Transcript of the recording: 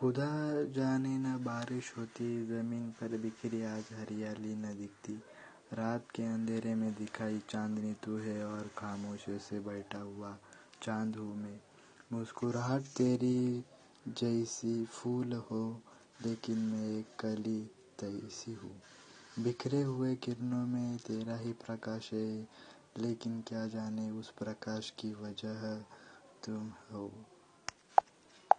खुदा जाने न बारिश होती, ज़मीन पर बिखरी आज हरियाली न दिखती। रात के अंधेरे में दिखाई चांदनी तू है और खामोशी से बैठा हुआ चाँद हूँ मैं। मुस्कुराहट तेरी जैसी फूल हो, लेकिन मैं एक कली तैसी हूँ। बिखरे हुए किरणों में तेरा ही प्रकाश है, लेकिन क्या जाने उस प्रकाश की वजह तुम हो।